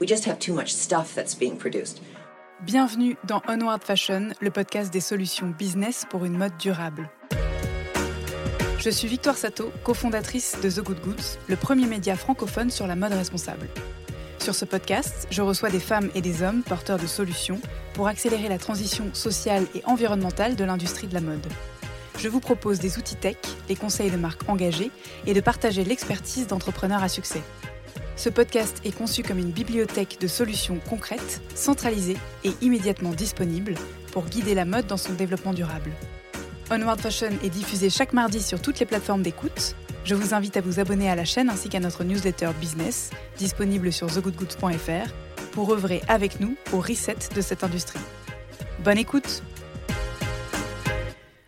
We just have too much stuff that's being produced. Bienvenue dans Onward Fashion, le podcast des solutions business pour une mode durable. Je suis Victoire Sato, cofondatrice de The Good Goods, le premier média francophone sur la mode responsable. Sur ce podcast, je reçois des femmes et des hommes porteurs de solutions pour accélérer la transition sociale et environnementale de l'industrie de la mode. Je vous propose des outils tech, des conseils de marques engagées et de partager l'expertise d'entrepreneurs à succès. Ce podcast est conçu comme une bibliothèque de solutions concrètes, centralisées et immédiatement disponibles pour guider la mode dans son développement durable. Onward Fashion est diffusé chaque mardi sur toutes les plateformes d'écoute. Je vous invite à vous abonner à la chaîne ainsi qu'à notre newsletter business, disponible sur thegoodgoods.fr, pour œuvrer avec nous au reset de cette industrie. Bonne écoute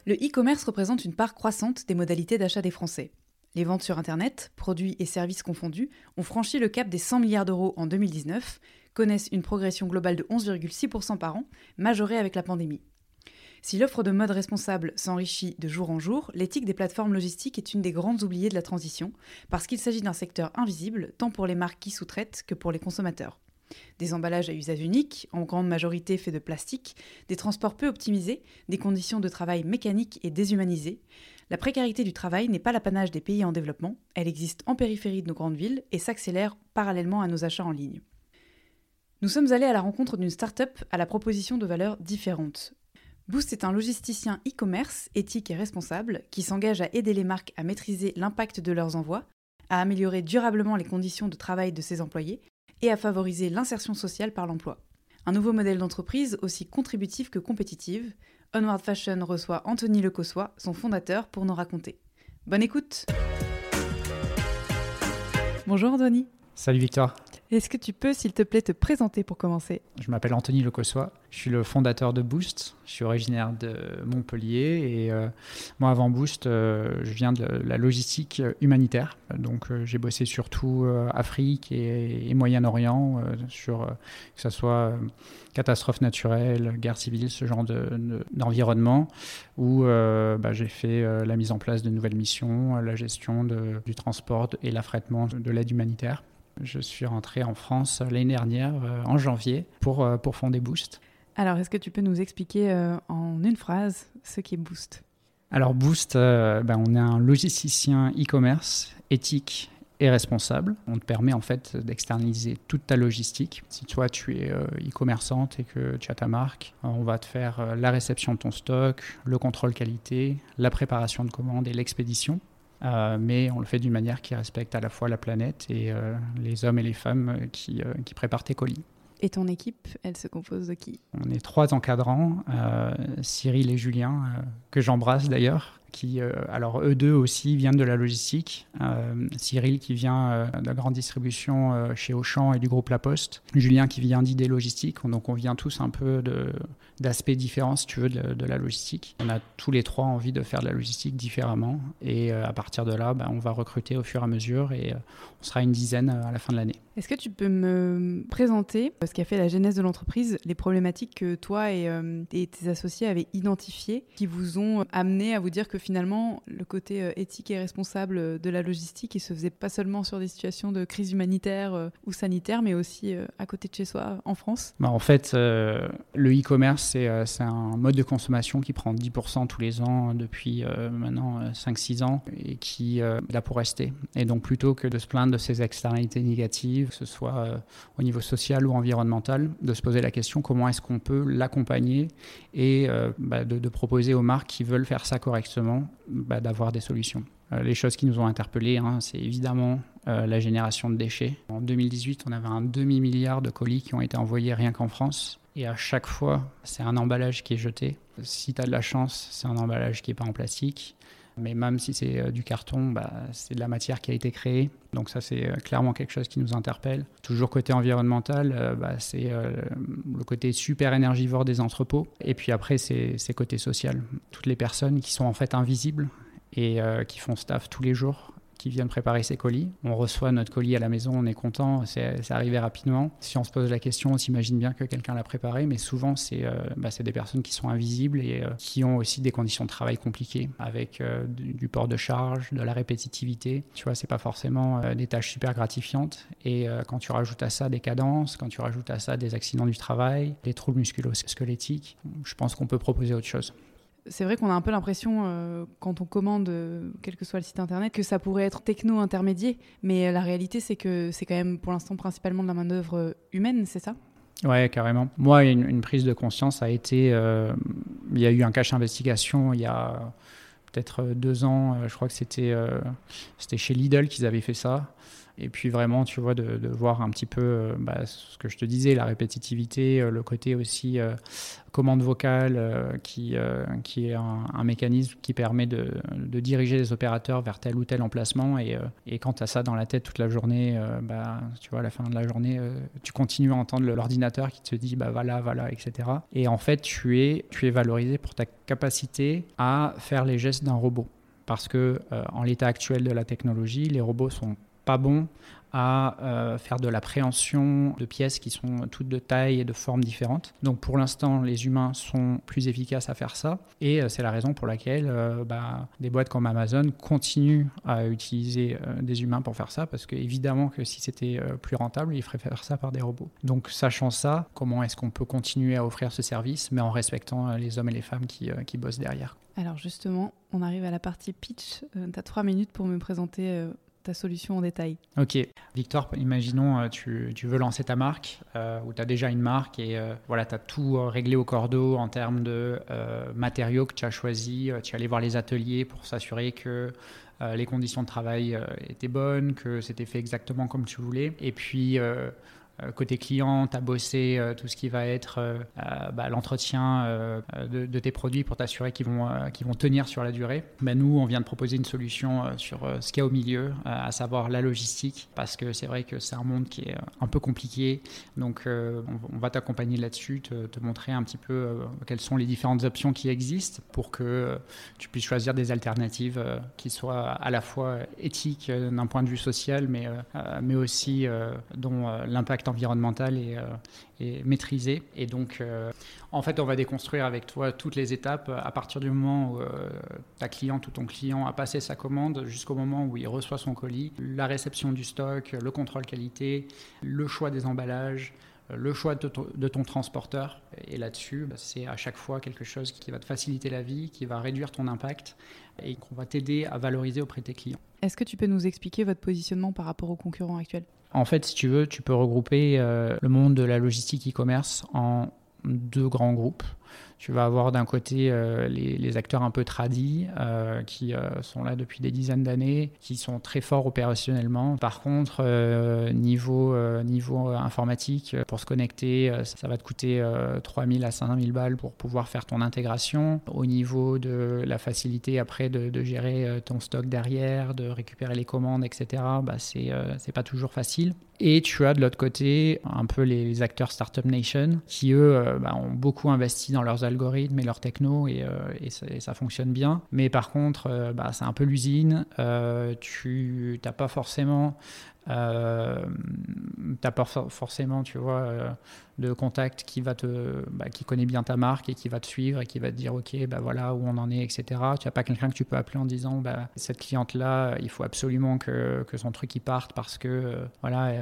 Le e-commerce représente une part croissante des modalités d'achat des Français. Les ventes sur Internet, produits et services confondus, ont franchi le cap des 100 milliards d'euros en 2019, connaissent une progression globale de 11,6% par an, majorée avec la pandémie. Si l'offre de mode responsable s'enrichit de jour en jour, l'éthique des plateformes logistiques est une des grandes oubliées de la transition, parce qu'il s'agit d'un secteur invisible tant pour les marques qui sous-traitent que pour les consommateurs. Des emballages à usage unique, en grande majorité faits de plastique, des transports peu optimisés, des conditions de travail mécaniques et déshumanisées. La précarité du travail n'est pas l'apanage des pays en développement, elle existe en périphérie de nos grandes villes et s'accélère parallèlement à nos achats en ligne. Nous sommes allés à la rencontre d'une start-up à la proposition de valeurs différentes. Boost est un logisticien e-commerce éthique et responsable qui s'engage à aider les marques à maîtriser l'impact de leurs envois, à améliorer durablement les conditions de travail de ses employés et à favoriser l'insertion sociale par l'emploi. Un nouveau modèle d'entreprise aussi contributif que compétitive, Onward Fashion reçoit Anthony Lecossois, son fondateur, pour nous raconter. Bonne écoute Bonjour Anthony Salut Victor. Est-ce que tu peux, s'il te plaît, te présenter pour commencer? Je m'appelle Anthony Lecossois, je suis le fondateur de Boost, je suis originaire de Montpellier et euh, moi avant Boost, euh, je viens de la logistique humanitaire. Donc euh, j'ai bossé surtout Afrique et, Moyen-Orient, sur que ce soit catastrophes naturelles, guerre civile, ce genre d'environnement, de, où bah, j'ai fait la mise en place de nouvelles missions, la gestion du transport et l'affrètement de l'aide humanitaire. Je suis rentré en France l'année dernière, euh, en janvier, pour, euh, pour fonder Boost. Alors, est-ce que tu peux nous expliquer euh, en une phrase ce qu'est Boost? Alors, Boost, ben, on est un logisticien e-commerce éthique et responsable. On te permet en fait d'externaliser toute ta logistique. Si toi tu es e-commerçante et que tu as ta marque, on va te faire la réception de ton stock, le contrôle qualité, la préparation de commandes et l'expédition. Euh, mais on le fait d'une manière qui respecte à la fois la planète et euh, les hommes et les femmes qui, euh, qui, préparent tes colis. Et ton équipe, elle se compose de qui? On est trois encadrants, Cyril et Julien, que j'embrasse d'ailleurs, qui, alors eux deux aussi viennent de la logistique. Cyril qui vient de la grande distribution chez Auchan et du groupe La Poste. Julien qui vient d'idées logistiques. Donc on vient tous un peu de, d'aspects différents, si tu veux, de, la logistique. On a tous les trois envie de faire de la logistique différemment. Et euh, à partir de là, bah, on va recruter au fur et à mesure et euh, on sera une dizaine euh, à la fin de l'année. Est-ce que tu peux me présenter ce qui a fait la genèse de l'entreprise, les problématiques que toi et, tes associés avez identifiées, qui vous ont amené à vous dire que finalement, le côté éthique et responsable de la logistique, il se faisait pas seulement sur des situations de crise humanitaire ou sanitaire, mais aussi à côté de chez soi, en France? Bah, En fait, le e-commerce, c'est un mode de consommation qui prend 10% tous les ans depuis euh, maintenant 5-6 euh, ans et qui est là pour rester. Et donc plutôt que de se plaindre de ces externalités négatives, que ce soit au niveau social ou environnemental, de se poser la question comment est-ce qu'on peut l'accompagner et bah, de, proposer aux marques qui veulent faire ça correctement bah, d'avoir des solutions. Les choses qui nous ont interpellés, hein, c'est évidemment la génération de déchets. En 2018, on avait un demi-milliard de colis qui ont été envoyés rien qu'en France. Et à chaque fois, c'est un emballage qui est jeté. Si tu as de la chance, c'est un emballage qui n'est pas en plastique. Mais même si c'est du carton, bah, c'est de la matière qui a été créée. Donc ça, c'est clairement quelque chose qui nous interpelle. Toujours côté environnemental, bah, c'est le côté super énergivore des entrepôts. Et puis après, c'est côté social. Toutes les personnes qui sont en fait invisibles et qui font staff tous les jours qui viennent préparer ses colis. On reçoit notre colis à la maison, on est content, c'est arrivé rapidement. Si on se pose la question, on s'imagine bien que quelqu'un l'a préparé, mais souvent c'est euh, bah, des personnes qui sont invisibles et euh, qui ont aussi des conditions de travail compliquées, avec euh, du, port de charge, de la répétitivité. Tu vois, c'est pas forcément des tâches super gratifiantes. Et quand tu rajoutes à ça des cadences, quand tu rajoutes à ça des accidents du travail, des troubles musculo-squelettiques, je pense qu'on peut proposer autre chose c'est vrai qu'on a un peu l'impression, euh, quand on commande, euh, quel que soit le site internet, que ça pourrait être techno-intermédié. Mais euh, la réalité, c'est que c'est quand même pour l'instant principalement de la main-d'œuvre humaine, c'est ça? Ouais, carrément. Moi, une, prise de conscience a été. il y a eu un cache investigation il y a peut-être deux ans. je crois que c'était chez Lidl qu'ils avaient fait ça. Et puis vraiment, tu vois, de, voir un petit peu euh, bah, ce que je te disais, la répétitivité, euh, le côté aussi euh, commande vocale, qui, qui est un, mécanisme qui permet de, diriger les opérateurs vers tel ou tel emplacement. Et, et quand tu as ça dans la tête toute la journée, bah, tu vois, à la fin de la journée, tu continues à entendre l'ordinateur qui te dit, bah voilà, voilà, etc. Et en fait, tu es, tu es valorisé pour ta capacité à faire les gestes d'un robot. Parce que en l'état actuel de la technologie, les robots sont pas bon à euh, faire de la préhension de pièces qui sont toutes de taille et de formes différentes. Donc pour l'instant, les humains sont plus efficaces à faire ça. Et euh, c'est la raison pour laquelle euh, bah, des boîtes comme Amazon continuent à utiliser des humains pour faire ça, parce que évidemment que si c'était plus rentable, ils feraient faire ça par des robots. Donc sachant ça, comment est-ce qu'on peut continuer à offrir ce service, mais en respectant les hommes et les femmes qui, qui bossent derrière? Alors justement, on arrive à la partie pitch. tu as trois minutes pour me présenter ta solution en détail. Ok. Victor, imaginons euh, tu, veux lancer ta marque euh, ou tu as déjà une marque et euh, voilà, tu as tout réglé au cordeau en termes de matériaux que tu as choisis. tu es allé voir les ateliers pour s'assurer que les conditions de travail étaient bonnes, que c'était fait exactement comme tu voulais. Et puis côté client, tu as bossé euh, tout ce qui va être euh, bah, l'entretien de, tes produits pour t'assurer qu'ils vont, qu'ils vont tenir sur la durée. Bah, nous, on vient de proposer une solution sur ce qu'il y a au milieu, à savoir la logistique, parce que c'est vrai que c'est un monde qui est un peu compliqué. Donc, on, va t'accompagner là-dessus, te, te, montrer un petit peu quelles sont les différentes options qui existent pour que tu puisses choisir des alternatives qui soient à la fois éthiques d'un point de vue social, mais, mais aussi dont l'impact environnemental et, euh, maîtrisé. Et donc, euh, en fait, on va déconstruire avec toi toutes les étapes à partir du moment où euh, ta cliente ou ton client a passé sa commande jusqu'au moment où il reçoit son colis, la réception du stock, le contrôle qualité, le choix des emballages le choix de, ton, transporteur. Et là-dessus, bah, c'est à chaque fois quelque chose qui va te faciliter la vie, qui va réduire ton impact et qu'on va t'aider à valoriser auprès de tes clients. Est-ce que tu peux nous expliquer votre positionnement par rapport aux concurrents actuels? En fait, si tu veux, tu peux regrouper euh, le monde de la logistique e-commerce en deux grands groupes. Tu vas avoir d'un côté euh, les, acteurs un peu tradis euh, qui euh, sont là depuis des dizaines d'années, qui sont très forts opérationnellement. Par contre, niveau, niveau informatique, pour se connecter, ça va te coûter 3000 à 5000 balles pour pouvoir faire ton intégration. Au niveau de la facilité après de, gérer ton stock derrière, de récupérer les commandes, etc., bah, c'est pas toujours facile. Et tu as de l'autre côté un peu les, acteurs Startup Nation qui, eux, bah, ont beaucoup investi dans leurs algorithmes et leurs techno et, euh, ça, fonctionne bien. Mais par contre, euh, bah, c'est un peu l'usine. Euh, tu n'as pas forcément euh, t'as pas forcément, tu vois, euh, de contact qui va te, bah, qui connaît bien ta marque et qui va te suivre et qui va te dire, ok, bah voilà où on en est, etc. Tu n'as pas quelqu'un que tu peux appeler en disant, bah, cette cliente-là, il faut absolument que, que, son truc y parte parce que, euh, voilà,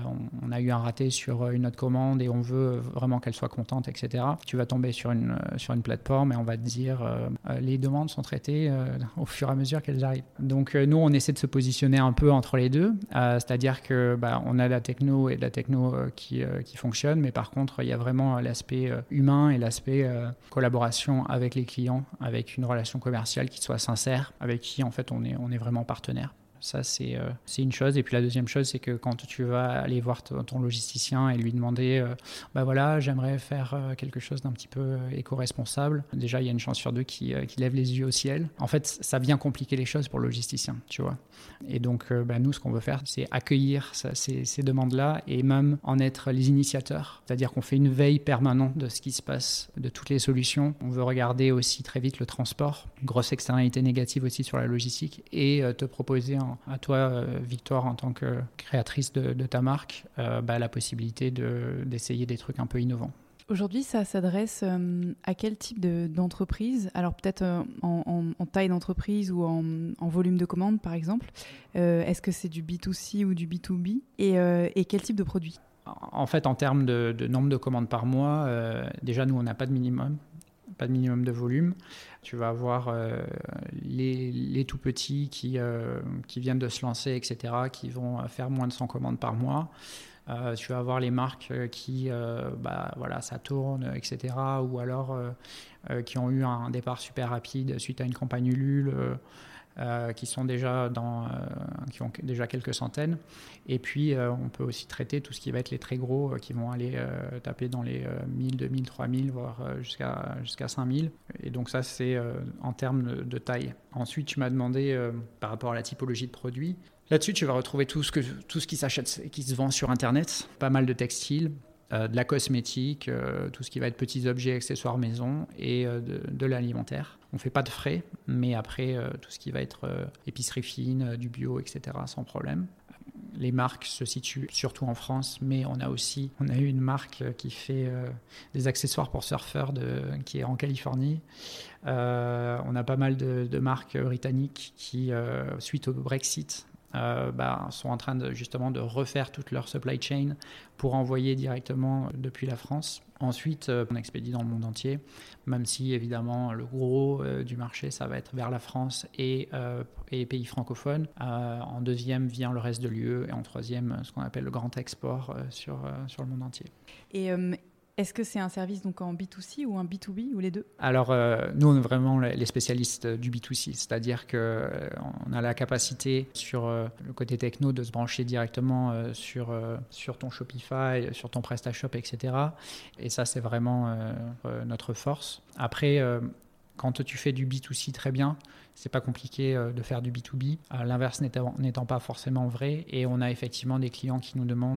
on, a eu un raté sur une autre commande et on veut vraiment qu'elle soit contente, etc. Tu vas tomber sur une, sur une plateforme et on va te dire, euh, les demandes sont traitées au fur et à mesure qu'elles arrivent. Donc nous, on essaie de se positionner un peu entre les deux, c'est-à-dire que bah, on a la techno et la techno euh, qui, euh, qui fonctionne, mais par contre, il y a vraiment l'aspect euh, humain et l'aspect collaboration avec les clients, avec une relation commerciale qui soit sincère, avec qui en fait on est vraiment partenaire. Ça, c'est euh, une chose. Et puis la deuxième chose, c'est que quand tu vas aller voir ton logisticien et lui demander, euh, bah voilà, j'aimerais faire euh, quelque chose d'un petit peu éco-responsable, déjà, il y a une chance sur deux qui, qui lève les yeux au ciel. En fait, ça vient compliquer les choses pour le logisticien, tu vois. Et donc, bah, nous, ce qu'on veut faire, c'est accueillir ces, ces demandes-là et même en être les initiateurs. C'est-à-dire qu'on fait une veille permanente de ce qui se passe, de toutes les solutions. On veut regarder aussi très vite le transport, grosse externalité négative aussi sur la logistique, et te proposer un à toi, euh, Victoire, en tant que créatrice de, ta marque, euh, bah, la possibilité d'essayer des trucs un peu innovants. Aujourd'hui, ça s'adresse euh, à quel type d'entreprise? Alors peut-être en, taille d'entreprise ou en, volume de commandes, par exemple. Est-ce que c'est du B2C ou du B2B et, quel type de produit? En fait, en termes de, de, nombre de commandes par mois, déjà, nous, on n'a pas de minimum pas de minimum de volume. Tu vas avoir euh, les, tout petits qui, euh, qui viennent de se lancer, etc., qui vont faire moins de 100 commandes par mois. Euh, tu vas avoir les marques qui, bah, voilà, ça tourne, etc., ou alors qui ont eu un départ super rapide suite à une campagne Ulule. Euh, qui sont déjà dans, euh, qui ont déjà quelques centaines. Et puis, euh, on peut aussi traiter tout ce qui va être les très gros, qui vont aller taper dans les 1000, 2000, 3000, voire jusqu'à jusqu'à 5000. Et donc ça, c'est en termes de, taille. Ensuite, tu m'as demandé par rapport à la typologie de produits. Là-dessus, tu vas retrouver tout ce, que, tout ce qui s'achète et qui se vend sur Internet, pas mal de textiles, de la cosmétique, tout ce qui va être petits objets, accessoires maison et de, de l'alimentaire. On ne fait pas de frais, mais après, euh, tout ce qui va être euh, épicerie fine, euh, du bio, etc., sans problème. Les marques se situent surtout en France, mais on a aussi on a eu une marque qui fait des accessoires pour surfeurs qui est en Californie. on a pas mal de marques britanniques qui, suite au Brexit, euh, bah, sont en train de, justement de refaire toute leur supply chain pour envoyer directement depuis la France. Ensuite, euh, on expédie dans le monde entier, même si évidemment le gros euh, du marché, ça va être vers la France et, et pays francophones. en deuxième vient le reste de l'UE et en troisième, ce qu'on appelle le grand export sur, sur le monde entier. Est-ce que c'est un service donc en B2C ou en B2B ou les deux? Alors, euh, nous, on est vraiment les spécialistes du B2C, c'est-à-dire qu'on euh, a la capacité sur euh, le côté techno de se brancher directement sur, sur ton Shopify, sur ton PrestaShop, etc. Et ça, c'est vraiment notre force. Après, quand tu fais du B2C très bien, c'est pas compliqué de faire du B2B, l'inverse n'étant pas forcément vrai. Et on a effectivement des clients qui nous demandent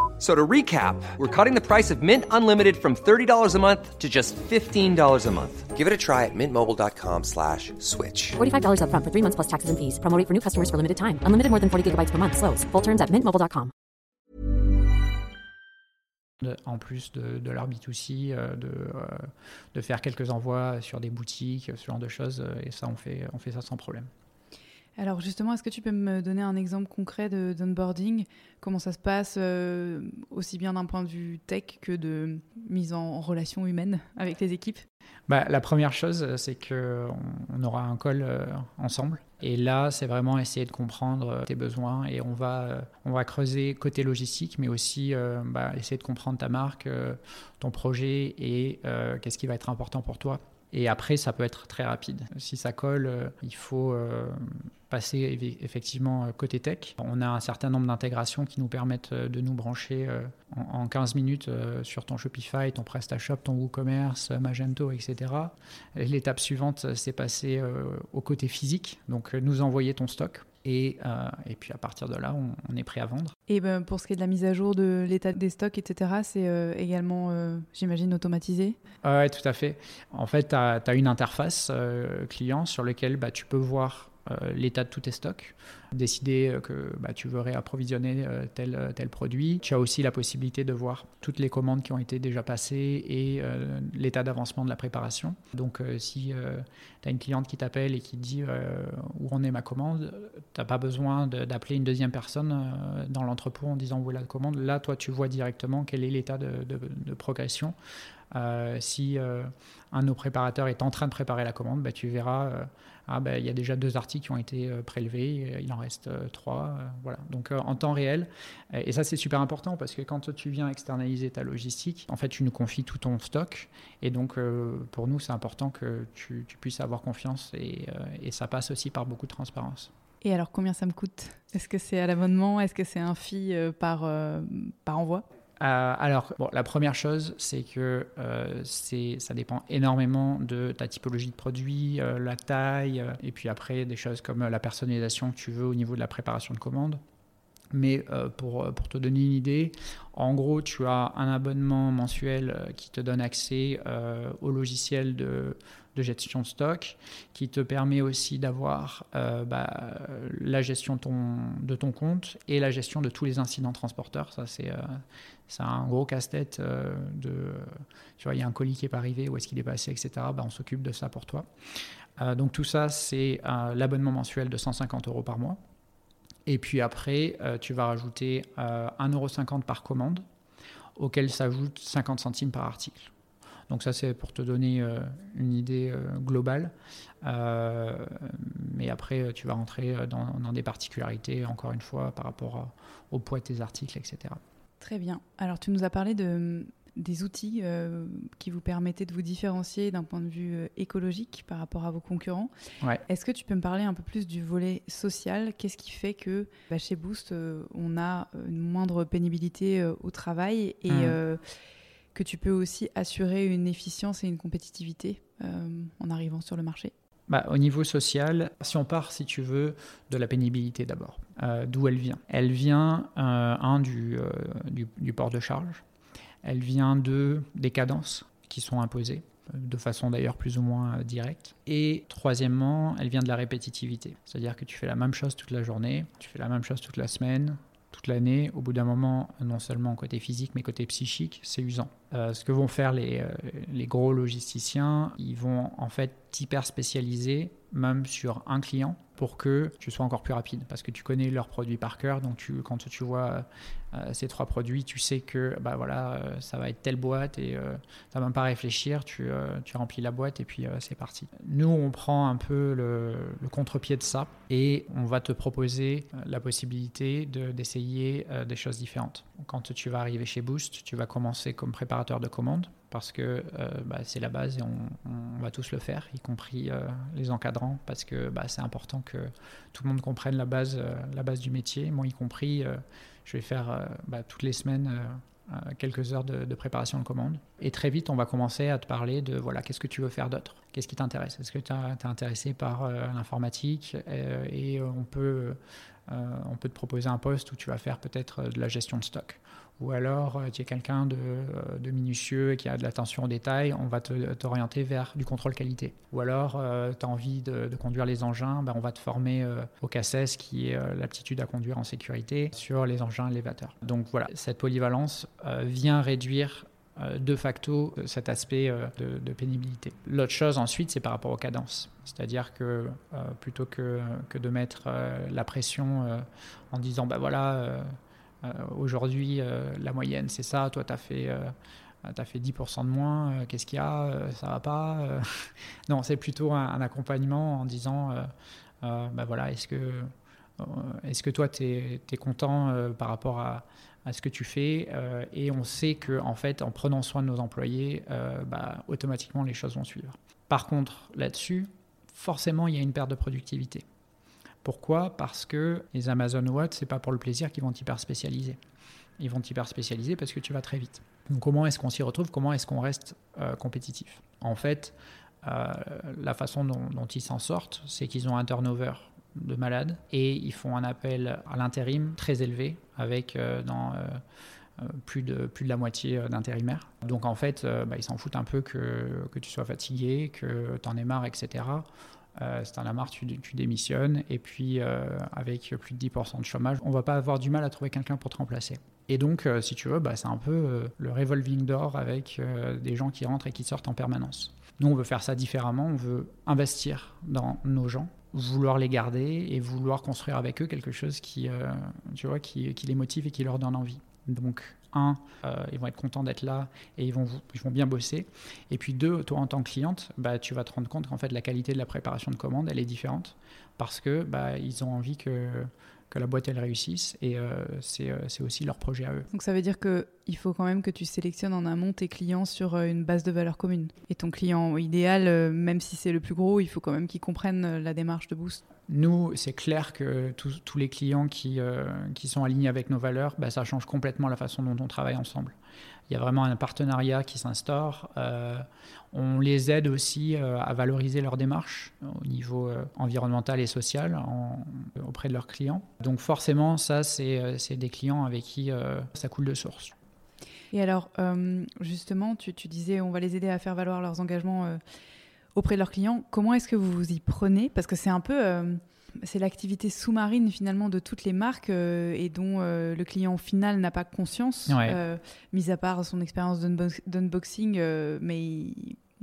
So to recap, we're cutting the price of Mint Unlimited from $30 a month to just $15 a month. Give it a try at mintmobile.com slash switch. $45 up front for three months plus taxes and fees. Promoting for new customers for limited time. Unlimited more than 40 gigabytes per month. Slows. Full terms at mintmobile.com. En plus de, de leur B2C, euh, de, euh, de faire quelques envois sur des boutiques, ce genre de choses. Euh, et ça, on fait, on fait ça sans problème. Alors justement, est-ce que tu peux me donner un exemple concret d'onboarding? Comment ça se passe, euh, aussi bien d'un point de vue tech que de mise en, relation humaine avec les équipes? Bah, La première chose, c'est qu'on on aura un call euh, ensemble. Et là, c'est vraiment essayer de comprendre euh, tes besoins et on va, on va creuser côté logistique, mais aussi bah, essayer de comprendre ta marque, ton projet et qu'est-ce qui va être important pour toi. Et après, ça peut être très rapide. Si ça colle, il faut passer effectivement euh, côté tech. On a un certain nombre d'intégrations qui nous permettent euh, de nous brancher euh, en 15 minutes sur ton Shopify, ton PrestaShop, ton WooCommerce, Magento, etc. L'étape suivante, c'est passer au côté physique, donc nous envoyer ton stock. Et, et, puis à partir de là, on, est prêt à vendre. Et ben, pour ce qui est de la mise à jour de l'état des stocks, etc., c'est également, j'imagine, automatisé? Oui, tout à fait. En fait, tu as, une interface client sur laquelle bah, tu peux voir euh, l'état de tous tes stocks, décider euh, que bah, tu veux réapprovisionner euh, tel, tel produit. Tu as aussi la possibilité de voir toutes les commandes qui ont été déjà passées et l'état d'avancement de la préparation. Donc si tu as une cliente qui t'appelle et qui dit où en est ma commande, tu n'as pas besoin d'appeler une deuxième personne dans l'entrepôt en disant où est la commande. Là, toi, tu vois directement quel est l'état de, de, progression. si un de nos préparateurs est en train de préparer la commande, bah, tu verras ah ben, il y a déjà deux articles qui ont été euh, prélevés, il en reste euh, trois. voilà. Donc en temps réel, et ça c'est super important parce que quand tu viens externaliser ta logistique, en fait tu nous confies tout ton stock. Et donc pour nous c'est important que tu, puisses avoir confiance et, et ça passe aussi par beaucoup de transparence. Et alors, combien ça me coûte? Est-ce que c'est à l'abonnement? Est-ce que c'est un fee par, par envoi? Euh, alors, bon, la première chose, c'est que euh, ça dépend énormément de ta typologie de produit, euh, la taille, et puis après des choses comme la personnalisation que tu veux au niveau de la préparation de commande. Mais pour, pour, te donner une idée, en gros, tu as un abonnement mensuel qui te donne accès au logiciel de, de gestion stock, qui te permet aussi d'avoir euh, bah, la gestion de ton compte et la gestion de tous les incidents transporteurs. Ça, c'est euh, un gros casse-tête euh, de, tu il y a un colis qui n'est pas arrivé, où est-ce qu'il est passé, etc. Bah, on s'occupe de ça pour toi. donc tout ça, c'est l'abonnement mensuel de 150 euros par mois. Et puis après, tu vas rajouter 1,50€ par commande, auquel s'ajoute 50 centimes par article. Donc ça, c'est pour te donner euh, une idée euh, globale. Euh, mais après, tu vas rentrer dans, des particularités, encore une fois, par rapport au poids de tes articles, etc. Très bien. Alors, tu nous as parlé de, des outils qui vous permettaient de vous différencier d'un point de vue écologique par rapport à vos concurrents. Est-ce que tu peux me parler un peu plus du volet social? Qu'est-ce qui fait que bah, chez Boost, on a une moindre pénibilité au travail? Et mmh que tu peux aussi assurer une efficience et une compétitivité euh, en arrivant sur le marché? Bah, au niveau social, si on part, si tu veux, de la pénibilité d'abord, euh, d'où elle vient? Elle vient, euh, un, du, du, port de charge, elle vient de, des cadences qui sont imposées, de façon d'ailleurs plus ou moins directe. Et troisièmement, elle vient de la répétitivité, c'est-à-dire que tu fais la même chose toute la journée, tu fais la même chose toute la semaine, l'année, au bout d'un moment, non seulement côté physique, mais côté psychique, c'est usant. Euh, ce que vont faire euh, les, gros logisticiens, ils vont en fait hyper spécialiser, même sur un client, pour que tu sois encore plus rapide, parce que tu connais leurs produits par cœur, donc quand tu vois euh, ces trois produits, tu sais que bah voilà, ça va être telle boîte et tu n'as même pas à réfléchir, tu, tu, remplis la boîte et puis c'est parti. Nous, on prend un peu le contre-pied de ça et on va te proposer la possibilité d'essayer des choses différentes. Quand tu vas arriver chez Boost, tu vas commencer comme préparateur de commandes parce que euh, bah, c'est la base et on, va tous le faire, y compris euh, les encadrants, parce que bah, c'est important que tout le monde comprenne la base, euh, la base du métier. Moi, y compris, je vais faire bah, toutes les semaines quelques heures de, préparation de commande. Et très vite, on va commencer à te parler de voilà, qu'est-ce que tu veux faire d'autre? Qu'est-ce qui t'intéresse? Est-ce que tu es intéressé par l'informatique? Et on peut, on peut te proposer un poste où tu vas faire peut-être de la gestion de stock ou alors euh, tu es quelqu'un de, euh, de, minutieux et qui a de l'attention aux détails, on va t'orienter vers du contrôle qualité. Ou alors euh, tu as envie de, conduire les engins, ben, on va te former au CACES qui est l'aptitude à conduire en sécurité sur les engins élévateurs. Donc voilà, cette polyvalence vient réduire de facto cet aspect de, pénibilité. L'autre chose ensuite, c'est par rapport aux cadences. C'est-à-dire que plutôt que, que, de mettre la pression en disant, ben voilà, aujourd'hui, euh, la moyenne, c'est ça. Toi, tu as fait euh, tu as fait 10% de moins, qu'est-ce qu'il y a, ça va pas. non, c'est plutôt un, accompagnement en disant, bah voilà, est-ce que, est-ce que toi, tu es, content par rapport à, à, ce que tu fais Et on sait que en fait, en prenant soin de nos employés, bah, automatiquement, les choses vont suivre. Par contre, là-dessus, forcément, il y a une perte de productivité. Pourquoi? Parce que les Amazon What, c'est pas pour le plaisir qu'ils vont hyper spécialiser. Ils vont hyper spécialiser parce que tu vas très vite. Donc comment est-ce qu'on s'y retrouve? Comment est-ce qu'on reste euh, compétitif? En fait, euh, la façon dont, ils s'en sortent, c'est qu'ils ont un turnover de malades et ils font un appel à l'intérim très élevé avec euh, dans plus, de, plus de la moitié d'intérimaires. Donc en fait, bah, ils s'en foutent un peu que, que tu sois fatigué, que tu en aies marre, etc. Euh, c'est un la tu, tu, démissionnes, et puis euh, avec plus de 10% de chômage, on va pas avoir du mal à trouver quelqu'un pour te remplacer. Et donc, euh, si tu veux, bah, c'est un peu le revolving door avec des gens qui rentrent et qui sortent en permanence. Nous, on veut faire ça différemment, on veut investir dans nos gens, vouloir les garder et vouloir construire avec eux quelque chose qui, tu vois, qui les motive et qui leur donne envie. Donc, un, euh, ils vont être contents d'être là et ils vont, ils vont bien bosser. Et puis deux, toi en tant que cliente, bah, tu vas te rendre compte qu'en fait la qualité de la préparation de commande, elle est différente parce que bah, ils ont envie que que la boîte elle réussisse et euh, euh, c'est aussi leur projet à eux. Donc ça veut dire qu'il faut quand même que tu sélectionnes en amont tes clients sur une base de valeur commune. Et ton client idéal, même si c'est le plus gros, il faut quand même qu'il comprenne la démarche de Boost. Nous, c'est clair que tous, les clients qui, qui sont alignés avec nos valeurs, bah, ça change complètement la façon dont on travaille ensemble. Il y a vraiment un partenariat qui s'instaure. On les aide aussi euh, à valoriser leur démarche au niveau euh, environnemental et social auprès de leurs clients. Donc forcément, ça, c'est euh, des clients avec qui ça coule de source. Et alors, justement, tu, disais, on va les aider à faire valoir leurs engagements auprès de leurs clients. Comment est-ce que vous vous y prenez? Parce que c'est un peu c'est l'activité sous-marine finalement de toutes les marques et dont le client final n'a pas conscience, mis à part son expérience d'unboxing, mais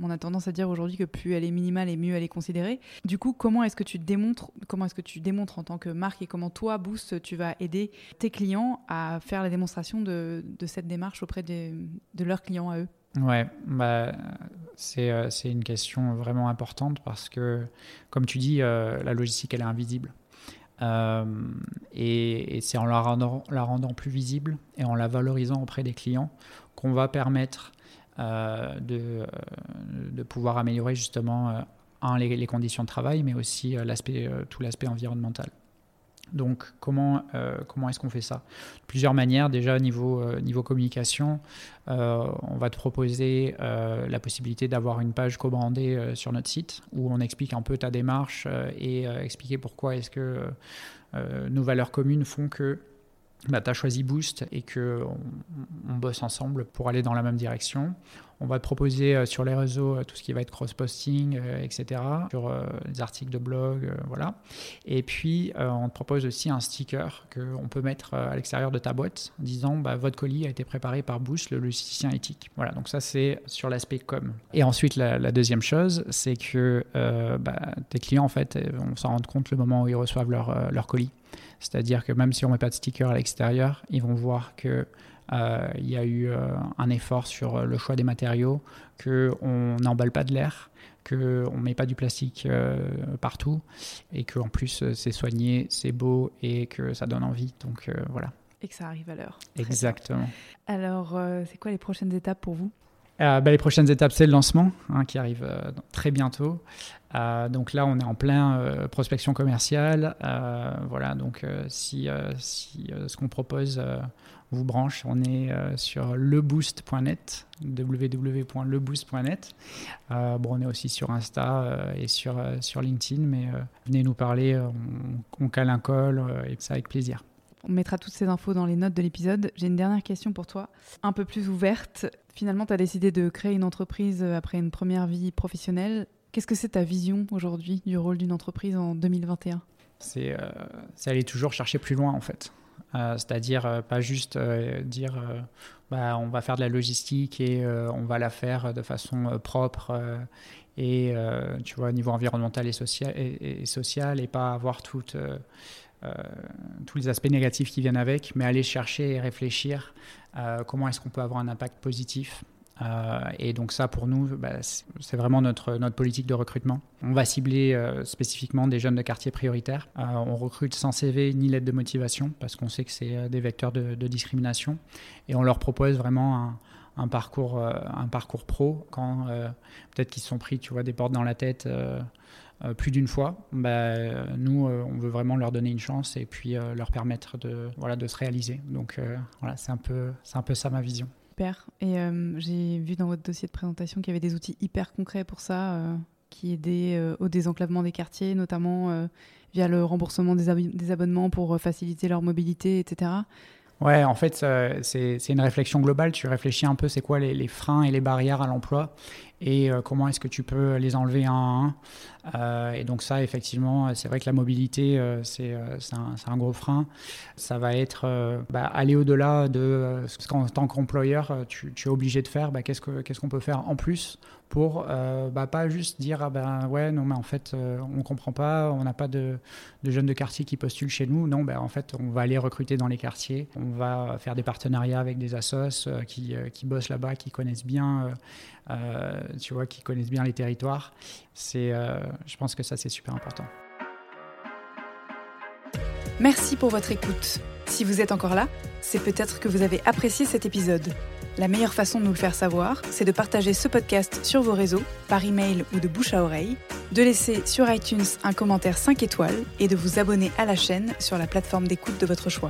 on a tendance à dire aujourd'hui que plus elle est minimale et mieux elle est considérée. Du coup, comment est-ce que tu démontres, comment est-ce que tu démontres en tant que marque et comment toi, Boost, tu vas aider tes clients à faire la démonstration de, cette démarche auprès de, leurs clients à eux? Ouais, bah, euh, c'est une question vraiment importante parce que, comme tu dis, euh, la logistique, elle est invisible. Euh, et, c'est en la rendant, la rendant plus visible et en la valorisant auprès des clients qu'on va permettre de, pouvoir améliorer justement un, les, conditions de travail, mais aussi tout l'aspect environnemental. Donc comment, comment est-ce qu'on fait ça? Plusieurs manières. Déjà niveau, niveau communication, on va te proposer la possibilité d'avoir une page co-brandée sur notre site où on explique un peu ta démarche et expliquer pourquoi est-ce que nos valeurs communes font que bah, tu as choisi Boost et qu'on on bosse ensemble pour aller dans la même direction. On va te proposer euh, sur les réseaux euh, tout ce qui va être cross-posting, euh, etc., sur des articles de blog, voilà. Et puis, on te propose aussi un sticker qu'on peut mettre à l'extérieur de ta boîte, disant bah, votre colis a été préparé par Boost, le logisticien éthique. Voilà, donc ça, c'est sur l'aspect com. Et ensuite, la, deuxième chose, c'est que bah, tes clients, en fait, vont s'en rendre compte le moment où ils reçoivent leur, leur colis. C'est-à-dire que même si on ne met pas de sticker à l'extérieur, ils vont voir que euh, y a eu euh, un effort sur le choix des matériaux, qu'on n'emballe pas de l'air, qu'on ne met pas du plastique euh, partout, et qu'en plus c'est soigné, c'est beau et que ça donne envie. Donc voilà. Et que ça arrive à l'heure. Exactement. Alors, c'est quoi les prochaines étapes pour vous? Bah, les prochaines étapes, c'est le lancement hein, qui arrive très bientôt. Euh, donc là, on est en plein euh, prospection commerciale. Euh, voilà, donc si, si ce qu'on propose vous branche, on est sur leboost.net, www.leboost.net. on est aussi sur Insta et sur, sur LinkedIn, mais venez nous parler, on, on, cale un call et ça avec plaisir. On mettra toutes ces infos dans les notes de l'épisode. J'ai une dernière question pour toi, un peu plus ouverte. Finalement, tu as décidé de créer une entreprise après une première vie professionnelle. Qu'est-ce que c'est ta vision aujourd'hui du rôle d'une entreprise en 2021 C'est euh, aller toujours chercher plus loin en fait. Euh, c'est-à-dire euh, pas juste euh, dire bah, on va faire de la logistique et on va la faire de façon propre et tu vois au niveau environnemental et social et, social et pas avoir toutes tous les aspects négatifs qui viennent avec, mais aller chercher et réfléchir comment est-ce qu'on peut avoir un impact positif euh, et donc ça, pour nous, bah, c'est vraiment notre, notre politique de recrutement. On va cibler euh, spécifiquement des jeunes de quartier prioritaire. Euh, on recrute sans CV ni lettre de motivation parce qu'on sait que c'est des vecteurs de, discrimination. Et on leur propose vraiment un, un parcours, un parcours pro quand peut-être qu'ils se sont pris, tu vois, des portes dans la tête. Plus d'une fois, bah, nous, on veut vraiment leur donner une chance et puis leur permettre de, voilà, de se réaliser. Donc voilà, c'est un, peu, un peu ça ma vision. Et euh, j'ai vu dans votre dossier de présentation qu'il y avait des outils hyper concrets pour ça, euh, qui aidaient euh, au désenclavement des quartiers, notamment via le remboursement des, abonnements pour faciliter leur mobilité, etc. Ouais, en fait, c'est une réflexion globale. Tu réfléchis un peu, c'est quoi les, freins et les barrières à l'emploi? Et comment est-ce que tu peux les enlever un à un? et donc ça, effectivement, c'est vrai que la mobilité, c'est un, gros frein. Ça va être bah, aller au-delà de ce qu'en tant qu'employeur, tu, es obligé de faire. Bah, Qu'est-ce qu'on peut faire en plus pour euh, bah, pas juste dire ah ben ouais non mais en fait euh, on comprend pas on n'a pas de, jeunes de quartier qui postulent chez nous non ben en fait on va aller recruter dans les quartiers on va faire des partenariats avec des assos euh, qui bossent là-bas qui connaissent bien tu vois qui connaissent bien les territoires c'est je pense que ça c'est super important Merci pour votre écoute. Si vous êtes encore là, c'est peut-être que vous avez apprécié cet épisode. La meilleure façon de nous le faire savoir, c'est de partager ce podcast sur vos réseaux, par email ou de bouche à oreille, de laisser sur iTunes un commentaire 5 étoiles et de vous abonner à la chaîne sur la plateforme d'écoute de votre choix.